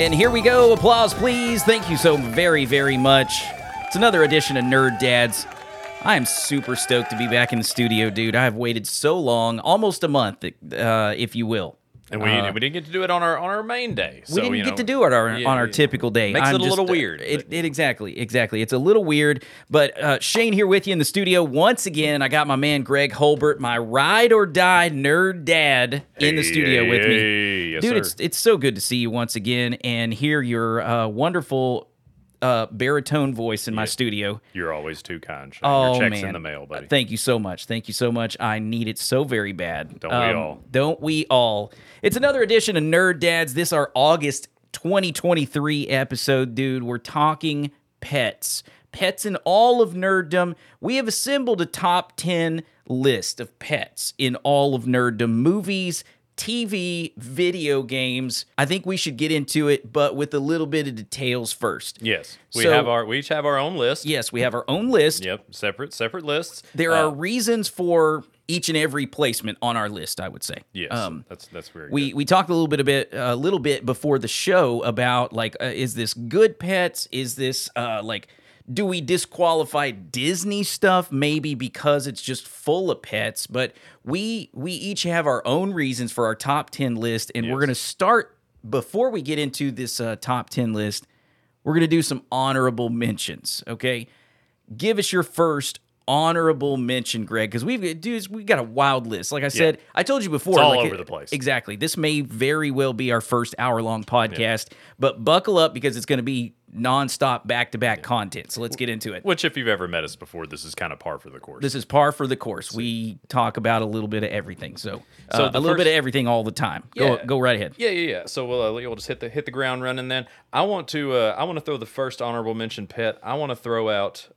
And here we go. Applause, please. Thank you so very, very much. It's another edition of Nerd Dads. I am super stoked to be back in the studio, dude. I have waited so long, almost a month, uh, if you will. And we, we didn't get to do it on our on our main day. So, we didn't you get know, to do it our, yeah, on our yeah. typical day. Makes it I'm a little just, uh, weird, It, it exactly, exactly. It's a little weird, but uh, Shane here with you in the studio once again. I got my man Greg Holbert, my ride or die nerd dad, in the Hey, studio with me. hey, yes, Dude, sir. it's it's so good to see you once again and hear your uh, wonderful uh, baritone voice in my studio. You're always too kind. Shane. Oh Your check's man, in the mail, buddy. Thank you so much. Thank you so much. I need it so very bad. Um, Don't we all? Don't we all? It's another edition of Nerd Dads. This our August 2023 episode, dude. We're talking pets, pets in all of nerddom. We have assembled a top 10 list of pets in all of nerddom movies. TV, video games. I think we should get into it, but with a little bit of details first. yes, we So- have our we each have our own list. Yes, we have our own list. Yep, separate separate lists. There Uh, are reasons for each and every placement on our list. I would say. yes. Um, that's that's very we good. we talked a little bit a bit a little bit before the show about like uh, is this good pets? Is this uh, like do we disqualify Disney stuff maybe because it's just full of pets? But we we each have our own reasons for our top ten list, and we're gonna start before we get into this uh, top ten list. We're gonna do some honorable mentions. Okay, give us your first honorable mention, Greg, because we've dudes we got a wild list. Like I said, I told you before, It's all like, over the place. Exactly. This may very well be our first hour long podcast, but buckle up because it's going to be nonstop back to back content. So let's get into it. Which, if you've ever met us before, this is kind of par for the course. This is par for the course. We talk about a little bit of everything. So, So uh, the a little bit of everything all the time. Go Yeah. go right ahead. Yeah, yeah, yeah. So we'll, uh, we'll just hit the hit the ground running. Then I want to uh, I want to throw the first honorable mention pet. I want to throw out.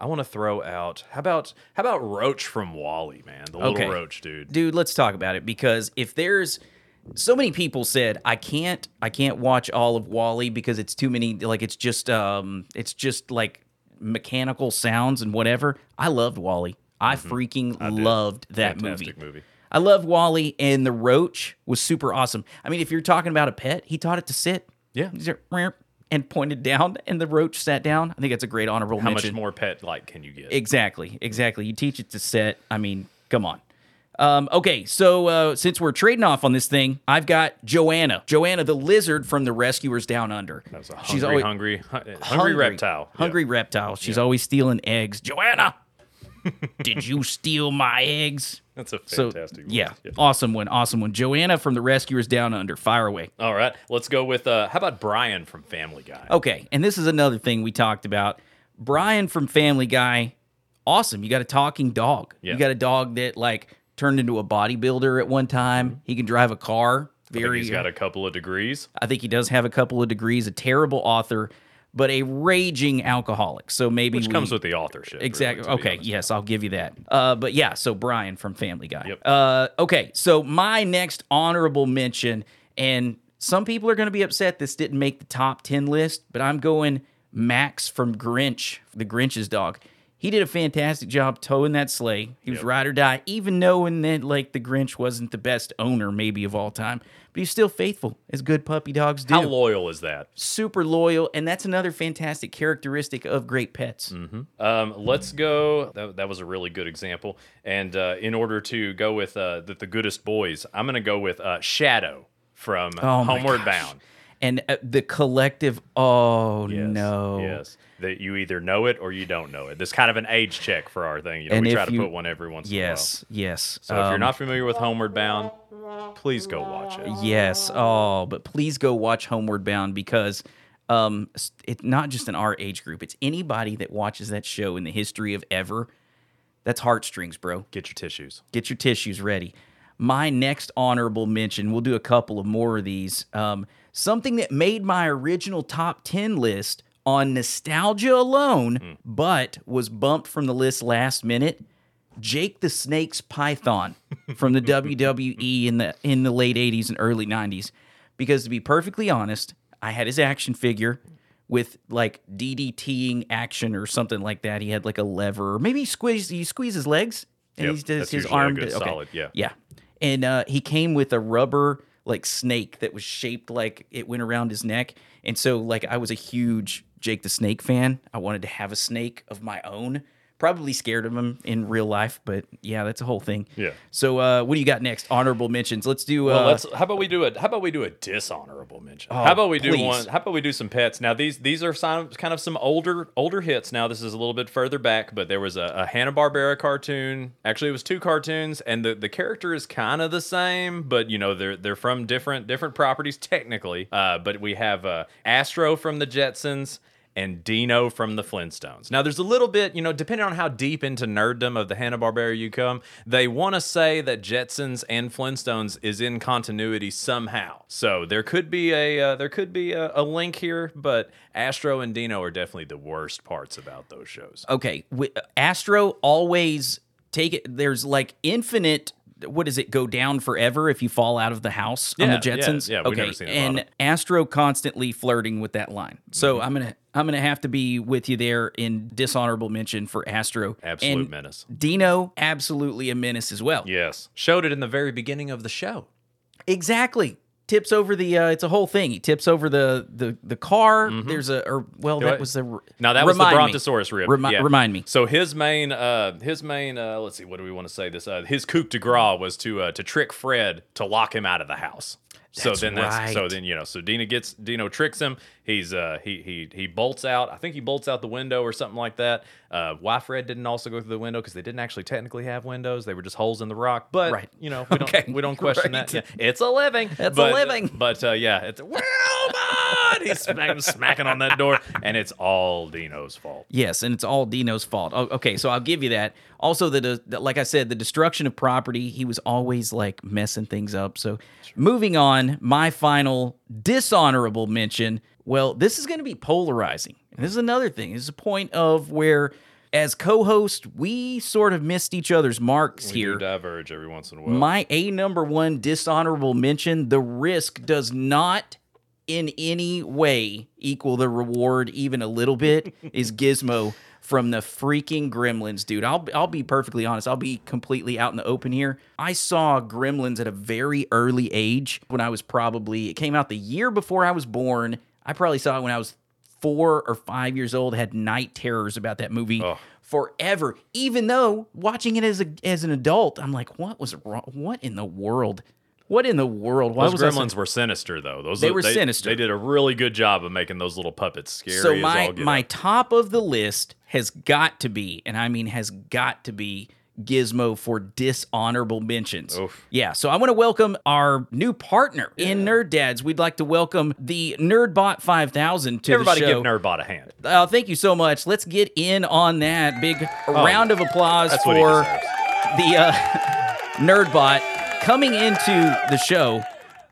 I want to throw out. How about how about Roach from WALL-E, man? The little Okay. Roach dude. dude let's talk about it because if there's so many people said i can't i can't watch all of WALL-E because it's too many like it's just um it's just like mechanical sounds and whatever i loved WALL-E i freaking loved that movie Mm-hmm. Movie. i love WALL-E and the roach was super awesome i mean if you're talking about a pet he taught it to sit Yeah. He's like, "Meow," and pointed down and the roach sat down i think that's a great honorable How mention much more pet like can you get? Exactly, exactly. You teach it to set. I mean, come on. Um, okay, so uh, since we're trading off on this thing, I've got Joanna. Joanna, the lizard from the Rescuers Down Under. That was a She's always hungry, hu- hungry, reptile. Yeah. Hungry reptile. She's always stealing eggs. Joanna, did you steal my eggs? That's a So fantastic. voice. yeah, awesome one, awesome one. Joanna from the Rescuers Down Under. Fire away. All right, let's go with. Uh, how about Brian from Family Guy? Okay, and this is another thing we talked about. Brian from Family Guy, awesome. You got a talking dog. Yeah. You got a dog that like turned into a bodybuilder at one time. He can drive a car. I think Very. he's got a couple of degrees. I think he does have a couple of degrees. A terrible author, but a raging alcoholic. So maybe Which we, comes with the authorship. Exactly. be okay. Yes, I'll give you that. Uh, but yeah, so Brian from Family Guy. Yep. Uh, okay. So my next honorable mention, and some people are going to be upset this didn't make the top 10 list, but I'm going Max from Grinch, the Grinch's dog. He did a fantastic job towing that sleigh. He was Yep. ride or die, even knowing that like the Grinch wasn't the best owner maybe of all time, but he's still faithful as good puppy dogs do How loyal is that? super loyal, and that's another fantastic characteristic of great pets. Um, let's go. That, that was a really good example. And uh, in order to go with uh, the, the goodest boys, I'm going to go with uh, Shadow from Oh Homeward. Bound. And uh, the collective, oh Yes, no, Yes. That you either know it or you don't know it. This kind of an age check for our thing. You know, And we try to you- put one every once yes, in a while. Yes, yes. So if you're Um, not familiar with Homeward Bound, please go watch it. yes, oh, but please go watch Homeward Bound because um, it's not just in our age group; it's anybody that watches that show in the history of ever. That's heartstrings, bro. Get your tissues. Get your tissues ready. My next honorable mention, we'll do a couple of more of these. Um, something that made my original top 10 list on nostalgia alone, but was bumped from the list last minute. Jake the Snake's Python from the WWE in the in the late 80s and early 90s. Because to be perfectly honest, I had his action figure with like DDTing action or something like that. He had like a lever, or maybe he squeezes he squeezes his legs and Yep, he does his arm. good okay. solid, yeah. yeah. And uh, he came with a rubber like snake that was shaped like it went around his neck. And so like I was a huge Jake the Snake fan. I wanted to have a snake of my own. Probably scared of him in real life, but yeah, that's a whole thing. Yeah. So uh, what do you got next? Honorable mentions. Let's do. Well, uh, let's. How about we do it? How about we do a dishonorable mention? Oh, how about we do one? How about we do some pets? Now these these are some kind of some older older hits. Now this is a little bit further back, but there was a, a Hanna Barbera cartoon. Actually, it was two cartoons, and the, the character is kind of the same, but you know they're they're from different different properties technically. Uh, but we have uh, Astro from the Jetsons and Dino from the Flintstones. Now, there's a little bit, you know, depending on how deep into nerddom of the Hanna Barbera you come, they want to say that Jetsons and Flintstones is in continuity somehow. So there could be a uh, there could be a, a link here, but Astro and Dino are definitely the worst parts about those shows. okay, Astro always take it. There's like infinite. What does it go down forever if you fall out of the house on the Yeah, yeah, Jetsons? yeah, we've okay, never seen it and bottom. Astro constantly flirting with that line. So Mm-hmm. I'm gonna I'm gonna have to be with you there in dishonorable mention for Astro. Absolute And menace. Dino, absolutely a menace as well. Yes, showed it in the very beginning of the show. Exactly. Tips over the. Uh, it's a whole thing. He tips over the the the car. There's a or well, that Mm-hmm. was the. Now that was the remind me. Brontosaurus rib. Remi- yeah. Remind me. So his main, uh, his main, uh, let's see, what do we want to say? This, uh, his coup de grace was to uh, to trick Fred to lock him out of the house. so That's then that's so then you know so Dina gets Dino tricks him. He's uh he he he bolts out. I think he bolts out the window or something like that. Uh, Fred didn't also go through the window because they didn't actually technically have windows. They were just holes in the rock. But Right. you know we don't Okay. we don't question Right. that. Yeah, it's a living. It's a living. But uh, yeah, it's Wilma. He's smacking, smacking on that door, and it's all Dino's fault. Yes, and it's all Dino's fault. Oh, okay, so I'll give you that. Also, the, the like I said, the destruction of property. He was always like messing things up. So, moving on, my final dishonorable mention. Well, this is going to be polarizing. And this is another thing. This is a point of where, as co-host, we sort of missed each other's marks We here. diverge every once in a while. My A number one dishonorable mention the risk does not in any way equal the reward, even a little bit, is Gizmo from the freaking Gremlins, dude. I'll, I'll be perfectly honest. I'll be completely out in the open here. I saw Gremlins at a very early age when I was probably, it came out the year before I was born. I probably saw it when I was four or five years old, had night terrors about that movie Oh. forever. Even though watching it as a as an adult, I'm like, what was wrong? What in the world? What in the world? Why Those was I so- gremlins were sinister, though. Those They were sinister. They did a really good job of making those little puppets scary. so my my out. top of the list has got to be, and I mean has got to be Gizmo for dishonorable mentions. Oof. Yeah, so I want to welcome our new partner in Nerd Dads. We'd like to welcome the Nerdbot 5000 to everybody the show. Everybody give Nerdbot a hand. Uh, thank you so much. Let's get in on that. Big round of applause Oh, That's what he for the uh, Nerdbot coming into the show.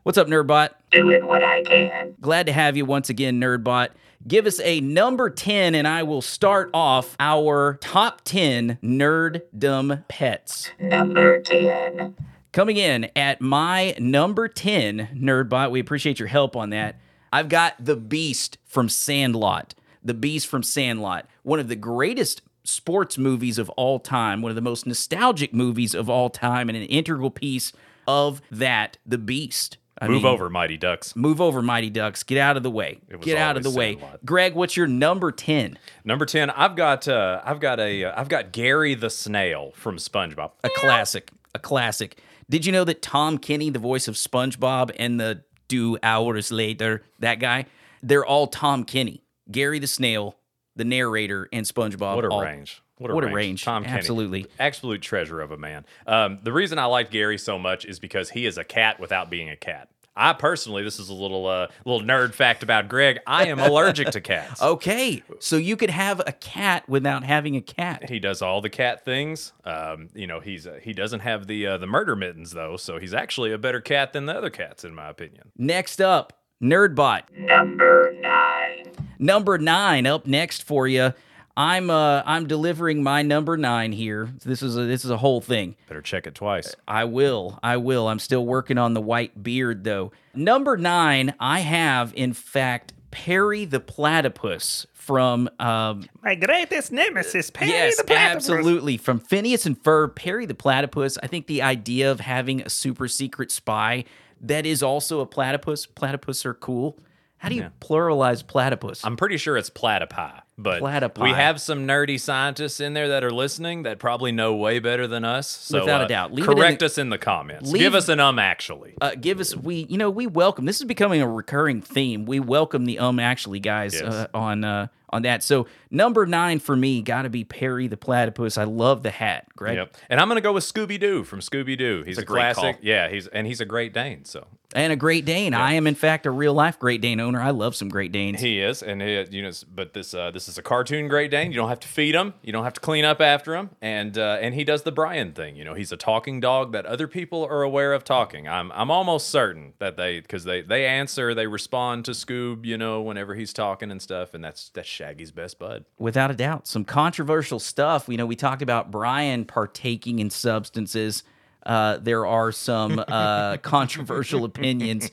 What's up, Nerdbot? doing what I can. Glad to have you once again, Nerdbot. Give us a number 10, and I will start off our top 10 nerddom pets. Number 10. Coming in at my number 10, Nerdbot, we appreciate your help on that. I've got The Beast from Sandlot. The Beast from Sandlot, one of the greatest sports movies of all time, one of the most nostalgic movies of all time, and an integral piece of that, The Beast. I Move mean, over, Mighty Ducks. Move over, Mighty Ducks. Get out of the way. Get out of the way. Greg, what's your number 10? Number ten, I've got uh, I've got a uh, I've got Gary the Snail from SpongeBob. A classic. A classic. Did you know that Tom Kenny, the voice of SpongeBob, and the two hours later, that guy, they're all Tom Kenny. Gary the Snail, the narrator, and SpongeBob. What a all- range. What a, What a range. range. Tom Kenny. Absolutely. Absolute treasure of a man. Um, the reason I like Gary so much is because he is a cat without being a cat. I personally, this is a little uh, little nerd fact about Greg. I am allergic to cats. Okay, so you could have a cat without having a cat. He does all the cat things. Um, you know, he's uh, he doesn't have the uh, the murder mittens though, so he's actually a better cat than the other cats, in my opinion. Next up, Nerdbot. Number 9. Number nine up next for you. I'm uh I'm delivering my number nine here. This is a this is a whole thing. Better check it twice. I will. I will. I'm still working on the white beard though. Number nine, I have in fact Perry the platypus from um My greatest nemesis, Perry yes, the Platypus. absolutely from Phineas and Ferb. Perry the platypus. I think the idea of having a super secret spy that is also a platypus. Platypus are cool. How do you pluralize platypus? I'm pretty sure it's platypi, but Platypi. we have some nerdy scientists in there that are listening that probably know way better than us. So, Without a uh, doubt. Leave it in correct the- us in the comments. Leave- Give us an um actually. uh, give us we you know we welcome this is becoming a recurring theme we welcome the um actually guys Yes. uh, on uh on that so number nine for me gotta be perry the platypus i love the hat greg Yep. And I'm gonna go with Scooby Doo from Scooby Doo. He's a a, great classic. call. Yeah, he's and he's a Great Dane. So and a great dane i am in fact a real life great dane owner i love some great danes he is, and he, you know, but this uh, this is a cartoon Great Dane. You don't have to feed him. You don't have to clean up after him, and uh, and he does the Brian thing. You know, he's a talking dog that other people are aware of talking. I'm I'm almost certain that they because they they answer, they respond to Scoob. You know, whenever he's talking and stuff, and that's that's Shaggy's best bud. without a doubt. Some controversial stuff. You know we talked about brian partaking in substances. Uh, there are some uh, controversial opinions.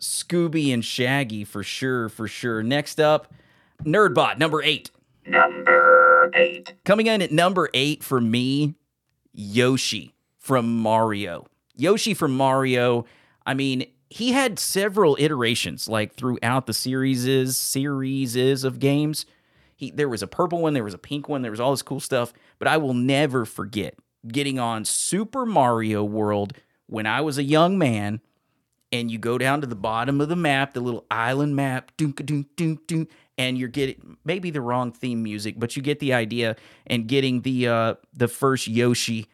Scooby and shaggy for sure for sure. Next up nerdbot number eight. Number 8. coming in at number eight for me yoshi from mario. Yoshi from mario i mean he had several iterations like throughout the series series of games he there was a purple one, there was a pink one, there was all this cool stuff, but I will never forget getting on Super Mario World when I was a young man and you go down to the bottom of the map, the little island map, and you're getting maybe the wrong theme music, but you get the idea and getting the uh the first Yoshi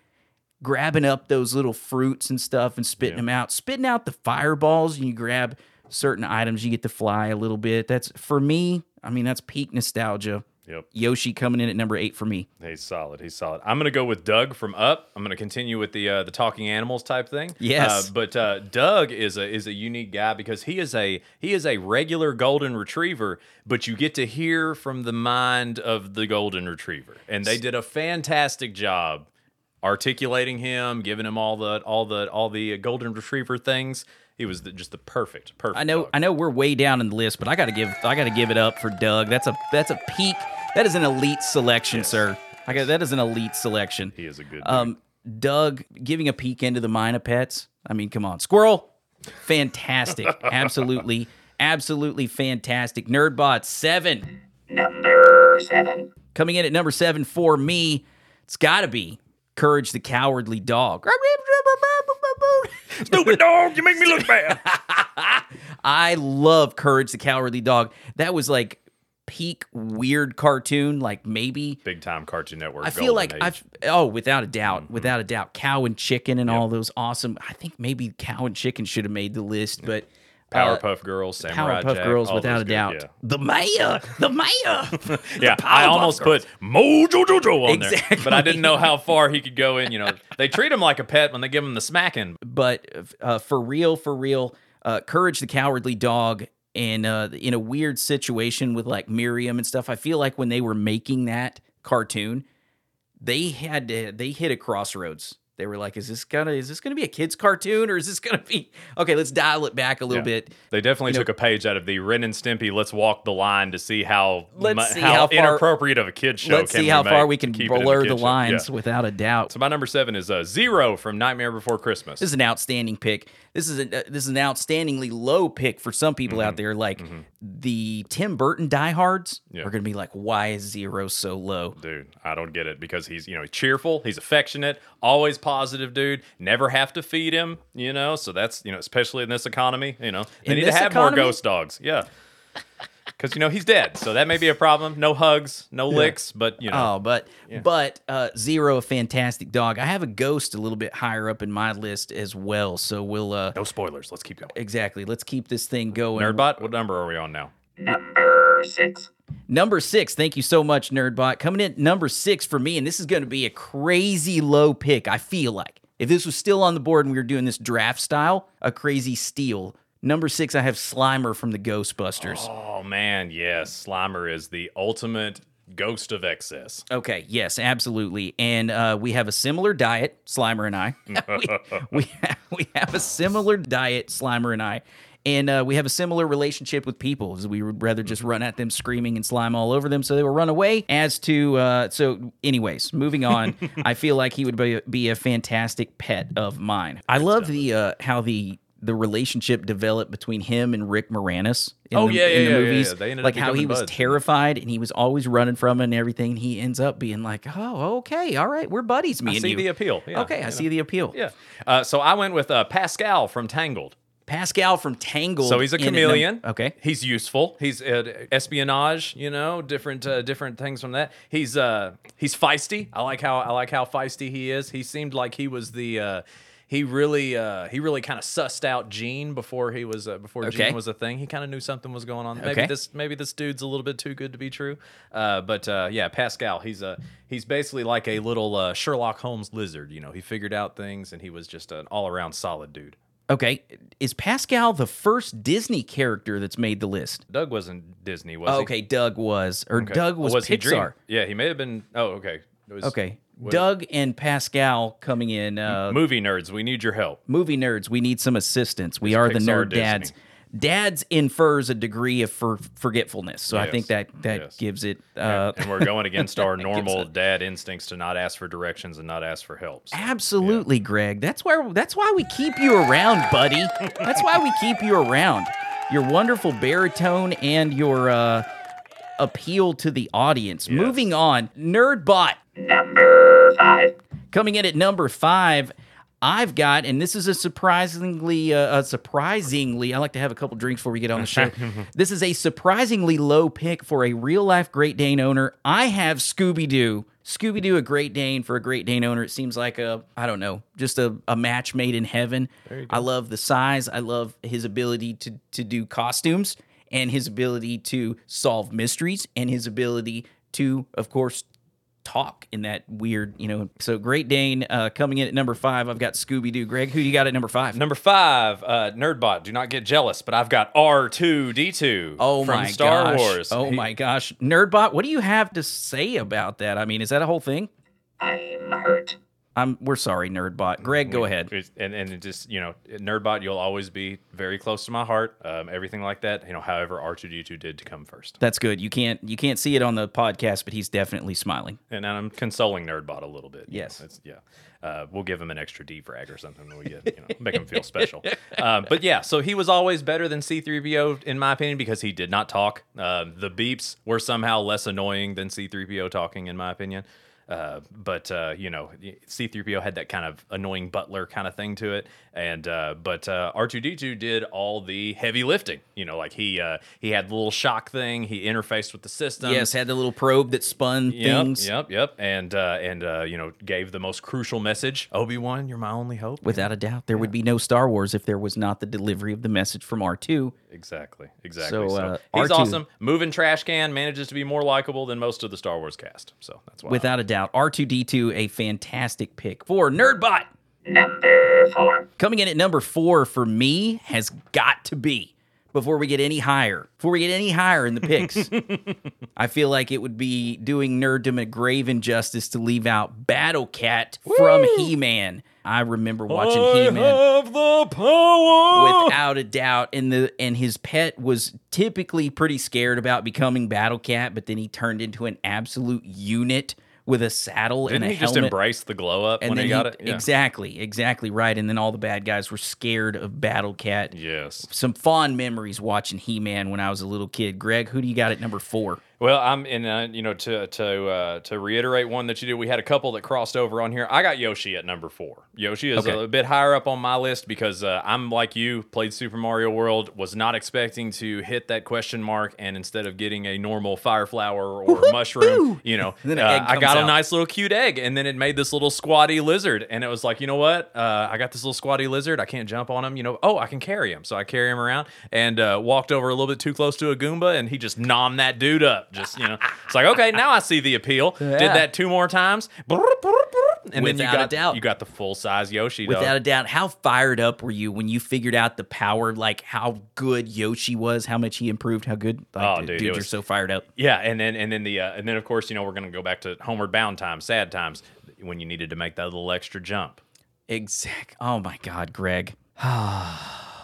grabbing up those little fruits and stuff and spitting them out, spitting out the fireballs, and you grab certain items, you get to fly a little bit. That's for me, I mean, that's peak nostalgia. Yep. Yoshi coming in at number eight for me. He's solid. He's solid. I'm gonna go with Doug from Up. I'm gonna continue with the uh, the talking animals type thing. Yes. Uh, but uh, Doug is a is a unique guy because he is a he is a regular golden retriever, but you get to hear from the mind of the golden retriever, and they did a fantastic job articulating him, giving him all the all the all the golden retriever things. He was the, just the perfect perfect. I know, dog. I know, we're way down in the list, but I got to give, I got to give it up for Doug. That's a, that's a peak. That is an elite selection, sir. I got that is an elite selection. he is a good. dude. Um, Doug giving a peek into the mine of pets. I mean, come on, squirrel, fantastic, absolutely, absolutely fantastic. Nerdbot seven Number 7. coming in at number seven for me. It's got to be Courage the Cowardly Dog. Stupid dog, you make me look bad. I love Courage the Cowardly Dog. That was like peak weird cartoon, like maybe. Big time Cartoon Network. I feel like. I've oh, without a doubt, without a doubt, cow and chicken and all those awesome. I think maybe cow and chicken should have made the list, but uh, Powerpuff Girls, Samurai Powerpuff Jack, Girls, without a good, doubt. yeah. The mayor, the mayor. Yeah, I almost Girls. put Mojo Jojo on there, Exactly. but I didn't know how far he could go in. You know, they treat him like a pet when they give him the smacking. but uh, for real, for real, uh, Courage the Cowardly Dog, and uh, in a weird situation with like Muriel and stuff. I feel like when they were making that cartoon, they had to they hit a crossroads. They were like, "Is this gonna is this gonna be a kids cartoon or is this gonna be okay? Let's dial it back a little Yeah. bit." They definitely You know- took a page out of the Ren and Stimpy. Let's walk the line to see how Let's mu- see how, how far- inappropriate of a kid show. Let's can see how far we can keep it in a blur the show. lines Yeah. without a doubt. So my number seven is uh, Zero from Nightmare Before Christmas. This is an outstanding pick. This is a, uh, this is an outstandingly low pick for some people Mm-hmm. out there. Like the Tim Burton diehards Yeah. are going to be like, "Why is zero so low?" dude i don't get it because he's you know cheerful he's affectionate always positive dude never have to feed him you know so that's you know especially in this economy you know they In need to have economy? more ghost dogs yeah because you know he's dead so that may be a problem no hugs no licks but you know Oh, but but uh, zero, a fantastic dog. I have a ghost a little bit higher up in my list as well. So we'll uh, no spoilers let's keep going exactly. Let's keep this thing going. nerdbot what number are we on now Number 6. Number six. Thank you so much, Nerdbot. Coming in number six for me, and this is going to be a crazy low pick. I feel like if this was still on the board and we were doing this draft style, a crazy steal. Number six, I have Slimer from the Ghostbusters. oh man yes slimer is the ultimate ghost of excess Okay, yes, absolutely. And uh, we have a similar diet, Slimer and I. we, we, have, we have a similar diet, Slimer and I. And uh, we have a similar relationship with people, as we would rather just run at them screaming and slime all over them so they will run away. As to, uh, so, anyways, moving on, I feel like he would be, be a fantastic pet of mine. I love the uh, how the the relationship developed between him and Rick Moranis. In Oh, the, yeah, in yeah, the yeah, yeah, movies. yeah. They ended up like how he becoming was terrified and he was always running from it and everything. He ends up being like, "Oh, okay, all right, we're buddies, me I and see you." the appeal. Yeah, okay, I know. see the appeal. Yeah. Uh, so I went with uh, Pascal from Tangled. Pascal from Tangled. So he's a in at num- chameleon. okay. He's useful. He's uh, espionage. You know, different uh, different things from that. He's uh he's feisty. I like how I like how feisty he is. He seemed like he was the. Uh, he really, uh, he really kind of sussed out Gene before he was uh, before Okay. Gene was a thing. He kind of knew something was going on. Maybe Okay. this, maybe this dude's a little bit too good to be true. Uh, but uh, yeah, Pascal, he's a he's basically like a little uh, Sherlock Holmes lizard. You know, he figured out things, and he was just an all around solid dude. Okay, is Pascal the first Disney character that's made the list? Doug wasn't Disney, was he? okay, Doug was, or Okay. Doug was, he Dream? Pixar. Yeah, he may have been. Oh, okay. It was Okay, Doug and Pascal coming in. Uh, movie nerds. We need your help. movie nerds, we need some assistance. We are the Pixar nerd Disney. dads. Dads infers a degree of for, forgetfulness, so I think that that Yes. gives it. Uh, and we're going against our normal dad instincts to not ask for directions and not ask for help. So, Absolutely, Greg. That's where that's why we keep you around, buddy. That's why we keep you around. Your wonderful baritone and your uh, appeal to the audience. Moving on, Nerdbot Number five. coming in at number five. I've got, and this is a surprisingly, uh, a surprisingly. I like to have a couple drinks before we get on the show. this is a surprisingly low pick for a real life Great Dane owner. I have Scooby Doo. Scooby Doo, a Great Dane for a Great Dane owner. It seems like a, I don't know, just a, a match made in heaven. I love the size. I love his ability to to do costumes and his ability to solve mysteries and his ability to, of course, talk in that weird, you know. So Great Dane uh, coming in at number five. I've got Scooby Doo. Greg, who you got at number five? Number five, uh, Nerdbot. Do not get jealous, but I've got R two D two. Oh from my Star gosh. Wars. Oh He- my gosh. Nerdbot, what do you have to say about that? I mean, is that a whole thing? I'm hurt. I'm we're sorry, Nerdbot. Greg, go ahead. And and it just you know, Nerdbot, you'll always be very close to my heart. Um, everything like that. You know, however, R two D two did to come first, That's good. You can't you can't see it on the podcast, but he's definitely smiling. and I'm consoling Nerdbot a little bit. you know. Yes. it's, yeah. Uh, we'll give him an extra D frag or something we get, you know, make him feel special. Um, but yeah, so he was always better than C3PO in my opinion because he did not talk. Um, the beeps were somehow less annoying than C3PO talking in my opinion. Uh, but uh, you know, C3PO had that kind of annoying butler kind of thing to it, and uh, but uh, R2D2 did all the heavy lifting. You know, like he uh, he had the little shock thing. He interfaced with the system. yes, had the little probe that spun Yep, things. Yep, yep, and uh, and uh, you know gave the most crucial message: Obi Wan, you're my only hope. Without a doubt, there would be no Star Wars if there was not the delivery of the message from R2. exactly, exactly. So, So, he's R2 awesome. Moving trash can manages to be more likable than most of the Star Wars cast. So that's why. Without a doubt, R2D2, a fantastic pick for Nerdbot. Number four. Coming in at number four for me has got to be before we get any higher. Before we get any higher in the picks, I feel like it would be doing nerddom a grave injustice to leave out Battle Cat from He Man. I remember watching He Man have the power. without a doubt and the and his pet was typically pretty scared about becoming battle cat but then he turned into an absolute unit with a saddle Didn't and a he just helmet embrace the glow up and when then he got it? Yeah. exactly exactly right and then all the bad guys were scared of battle cat Yes. some fond memories watching he-man when i was a little kid greg who do you got at number four Well, I'm in. Uh, you know, to to uh, to reiterate one that you did, we had a couple that crossed over on here. I got Yoshi at number four. Yoshi is Okay. a, bit higher up on my list because uh, I'm like you, played Super Mario World, was not expecting to hit that question mark, and instead of getting a normal fire flower or mushroom, you know, uh, I got a nice little cute egg, and then it made this little squatty lizard, and it was like, you know what? Uh, I got this little squatty lizard. I can't jump on him. You know, oh, I can carry him, so I carry him around, and uh, walked over a little bit too close to a Goomba, and he just nommed that dude up. Just you know, it's like okay, now I see the appeal. Did that two more times, and then you Without a doubt. you got the full size Yoshi. without a doubt how fired up were you when you figured out the power like how good yoshi was how much he improved how good like, Oh, dude, dude, you're so fired up Yeah, and then and then the uh, and then of course you know we're gonna go back to homeward bound times, sad times when you needed to make that little extra jump. Exact. Oh my God, Greg.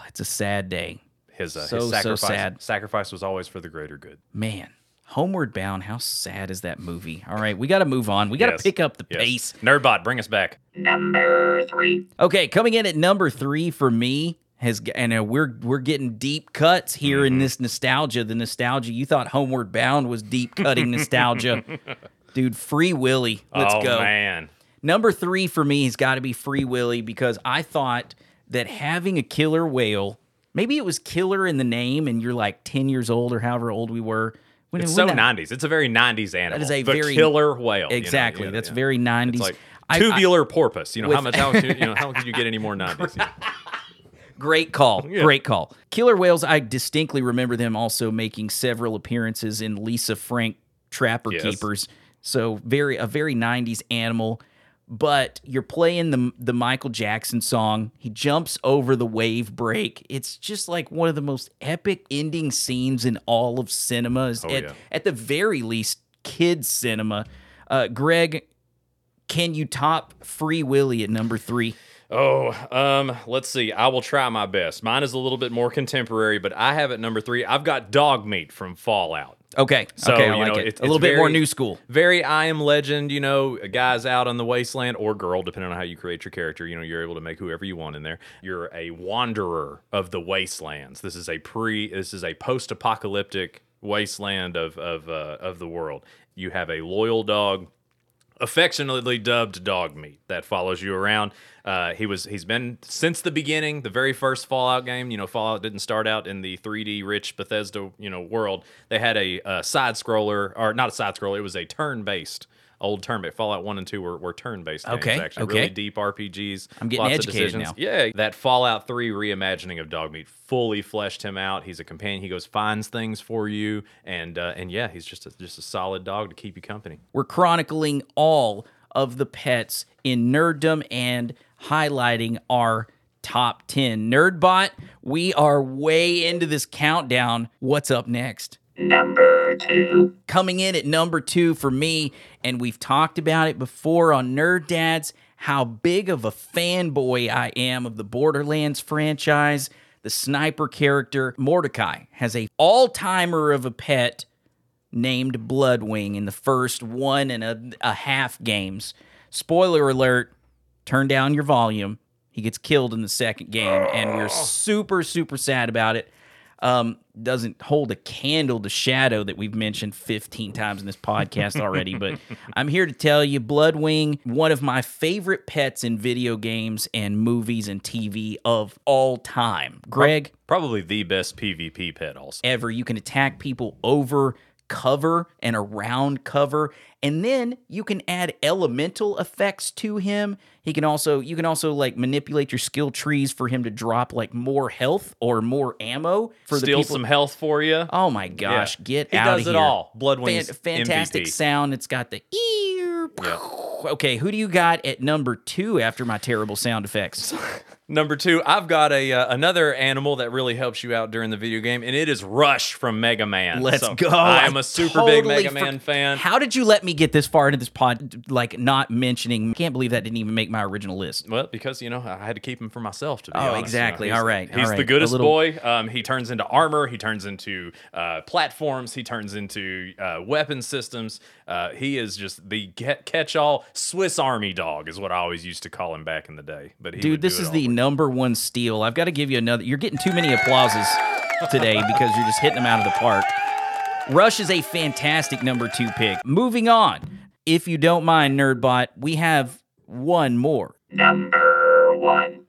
it's a sad day, His, uh, So, his so sad. sacrifice was always for the greater good. man. Homeward Bound. How sad is that movie? All right, we got to move on. We got to Yes, pick up the yes. pace. Nerdbot, bring us back. Number three. Okay, coming in at number three for me has g- and uh, we're we're getting deep cuts here Mm-hmm. in this nostalgia. The nostalgia you thought Homeward Bound was deep cutting nostalgia, dude. Free Willy, let's go. oh go. man. Number three for me has got to be Free Willy because I thought that having a killer whale, maybe it was killer in the name, and you're like ten years old or however old we were. When, It's when so that- 90s. It's a very 90s animal. is a the very- killer whale. you know? Exactly, Yeah, that's yeah. very nineties. It's like I- I- tubular porpoise. You know how With- much? How, much you, you know how could you get any more 90s? Yeah. Great call. Great call. Killer Whales, I distinctly remember them also making several appearances in Lisa Frank Trapper Yes. Keepers. So very a very 90s animal. But you're playing the the Michael Jackson song. He jumps over the wave break. It's just like one of the most epic ending scenes in all of cinema. Is Oh, at, yeah. at the very least, kids cinema. Uh, Greg, can you top Free Willy at number three? Oh, um, let's see. I will try my best. Mine is a little bit more contemporary, but I have it number three. I've got Dog Meat from Fallout. Okay. So, okay, I you like know, it. it's- a little bit more new school. Very I Am Legend, you know, guys out on the wasteland or girl, depending on how you create your character. You know, you're able to make whoever you want in there. You're a wanderer of the wastelands. This is a pre, this is a post apocalyptic wasteland of, of, uh, of the world. You have a loyal dog affectionately dubbed dog meat that follows you around. Uh, he was he's been since the beginning the very first fallout game you know fallout didn't start out in the 3d rich bethesda you know world. They had a, uh side scroller or not a side scroller it was a turn based old turn based fallout 1 and 2 were, were turn based games Okay, actually okay. really deep rpgs I'm getting lots educated of decisions. yeah that fallout 3 reimagining of Dogmeat fully fleshed him out he's a companion he goes finds things for you and uh, and yeah he's just a, just a solid dog to keep you company We're chronicling all of the pets in nerddom and highlighting our top 10. Nerdbot, we are way into this countdown. What's up next? Number two. Coming in at number two for me, and we've talked about it before on Nerd Dads, how big of a fanboy I am of the Borderlands franchise. The sniper character Mordecai has a all-timer of a pet named Bloodwing in the first one and a, a half games. Spoiler alert, turn down your volume. He gets killed in the second game, and we're super, super sad about it. Um, doesn't hold a candle to Shadow that we've mentioned 15 times in this podcast already, but I'm here to tell you Bloodwing, one of my favorite pets in video games and movies and TV of all time. Greg, Probably the best PvP pet, also. ever. You can attack people over cover and around cover and then you can add elemental effects to him he can also you can also like manipulate your skill trees for him to drop like more health or more ammo for the Steal people some health for you. oh my gosh Yeah. get He out does of it here all. Bloodwing's Fan- fantastic MVP. sound it's got the ear okay who do you got at number two after my terrible sound effects Number two, I've got a uh, another animal that really helps you out during the video game, and it is Rush from Mega Man. Let's So, go. I am a super big Mega for- Man fan. How did you let me get this far into this pod, like not mentioning? Can't believe that didn't even make my original list. Well, because you know I had to keep him for myself. To be Oh, honest. You know, exactly. he's- All right, He's the goodest little- boy. Um, he turns into armor. He turns into uh, platforms. He turns into uh, weapon systems. Uh, he is just the get, catch-all Swiss Army dog, is what I always used to call him back in the day. But he Dude, this is the for- number one steal. I've got to give you another. You're getting too many applauses today because you're just hitting them out of the park. Rush is a fantastic number two pick. Moving on. If you don't mind, Nerdbot, we have one more. Number one.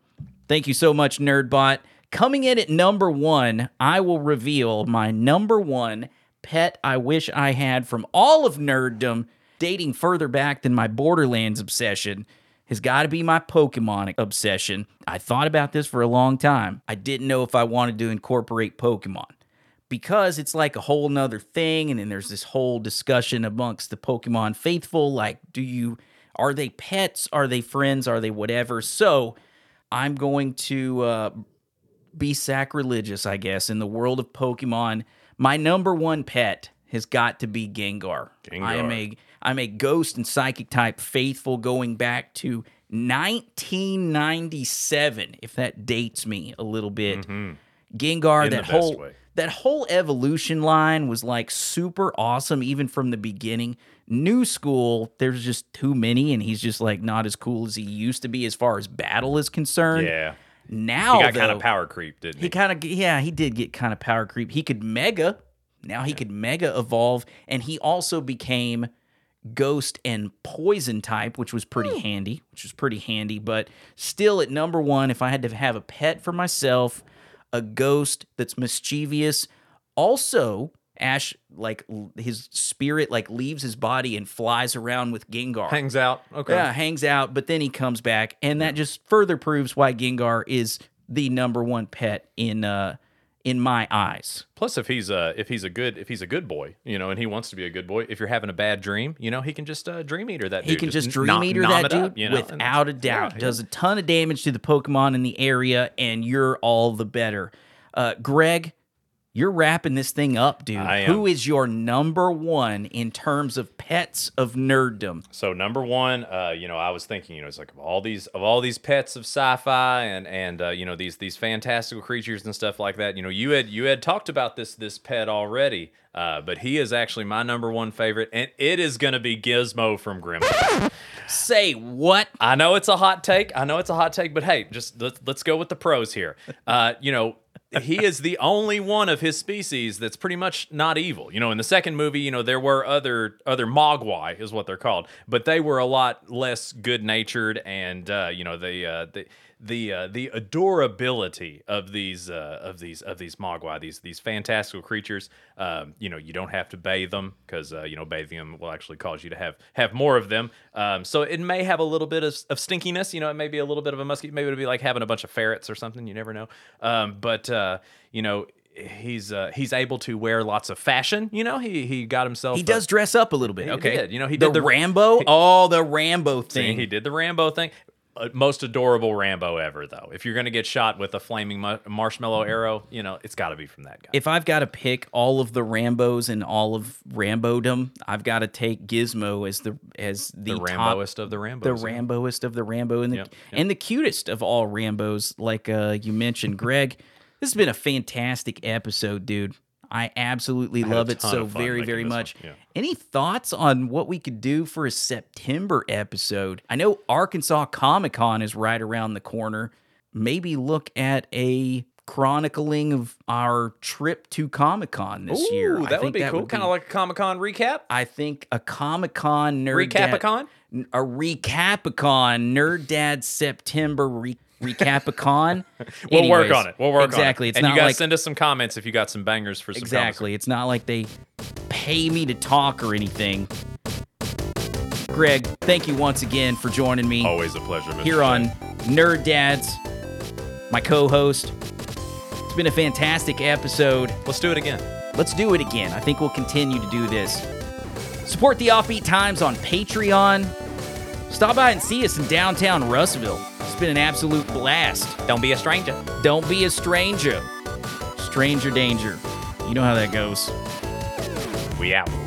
Thank you so much, Nerdbot. Coming in at number one, I will reveal my number one pet I wish I had from all of nerddom, dating further back than my Borderlands obsession, has got to be my Pokemon obsession. I thought about this for a long time. I didn't know if I wanted to incorporate Pokemon because it's like a whole nother thing and then there's this whole discussion amongst the pokemon faithful like do you are they pets? Are they friends? Are they whatever? So i'm going to uh, be sacrilegious i guess in the world of pokemon. My number one pet has got to be gengar, i am a i'm a ghost and psychic type faithful going back to 1997 if that dates me a little bit Gengar, Mm-hmm. In the that whole way. that whole evolution line was like super awesome even from the beginning. New school, there's just too many, and he's just like not as cool as he used to be as far as battle is concerned. Yeah. Now He got kind of power creep, didn't he? he kind of yeah, he did get kind of power creep. He could mega. Now he could mega evolve, and he also became ghost and poison type, which was pretty handy. Which was pretty handy, but still at number one, if I had to have a pet for myself, a ghost that's mischievous. Also, Ash like his spirit like leaves his body and flies around with Gengar. Hangs out. Okay. Yeah, hangs out, but then he comes back, and that just further proves why Gengar is the number one pet in uh in my eyes. Plus, if he's uh if he's a good if he's a good boy, you know, and he wants to be a good boy, if you're having a bad dream, you know, he can just uh, dream eater that. He dude. can just n- dream nom- eater nom that dude up, you know, without a doubt. Yeah, Does a ton of damage to the Pokemon in the area, and you're all the better. Uh, Greg, you're wrapping this thing up, dude. Who is your number one in terms of pets of nerddom? So number one, uh, you know, I was thinking, you know, it's like of all these of all these pets of sci-fi and and uh, you know these these fantastical creatures and stuff like that. You know, you had you had talked about this this pet already, uh, but he is actually my number one favorite, and it is going to be Gizmo from Gremlins. Say what? I know it's a hot take. I know it's a hot take, but hey, just let's, let's go with the pros here. Uh, you know, he is the only one of his species that's pretty much not evil. You know, in the second movie, you know, there were other other Mogwai is what they're called, but they were a lot less good natured, and uh, you know, they uh, the the uh, the adorability of these uh, of these of these Mogwai, these these fantastical creatures. Um, you know, you don't have to bathe them because uh, you know bathing them will actually cause you to have have more of them. Um, so it may have a little bit of, of stinkiness. You know, it may be a little bit of a musky. Maybe it'll be like having a bunch of ferrets or something. You never know. Um, but uh, you know. He's uh, he's able to wear lots of fashion. You know, he he got himself. He uh, does dress up a little bit. He okay, did. You know, he the did the- Rambo. Oh, the Rambo See, thing. he did the Rambo thing. Most adorable Rambo ever, though. If you're gonna get shot with a flaming mu- marshmallow arrow, you know it's got to be from that guy. if I've got to pick all of the Rambos and all of Rambodom, I've got to take Gizmo as the as the, the Ramboest of the Rambos. the yeah. Ramboest of the Rambo, and the Yep, yep. and the cutest of all Rambos, like uh, you mentioned, Greg. this has been a fantastic episode, dude. I absolutely a love it so very, very much. yeah. Any thoughts on what we could do for a September episode? I know Arkansas Comic Con is right around the corner. Maybe look at a chronicling of our trip to Comic Con this year. Ooh, I that would be cool. Kind of like a Comic Con recap. I think a Comic Con nerd Recapicon? Dad, a recapicon nerd dad September re- recapicon. We'll work on it. We'll work on it. exactly. It's and not you guys like send us some comments if you got some bangers for some exactly. It's not like they pay me to talk or anything. Greg, thank you once again for joining me Always a pleasure. Mr. here on Nerd Dads, my co-host. It's been a fantastic episode. Let's do it again. Let's do it again. I think we'll continue to do this. Support the Offbeat Times on Patreon. Stop by and see us in downtown Russellville. It's been an absolute blast. Don't be a stranger. Don't be a stranger. Stranger danger. You know how that goes. We out.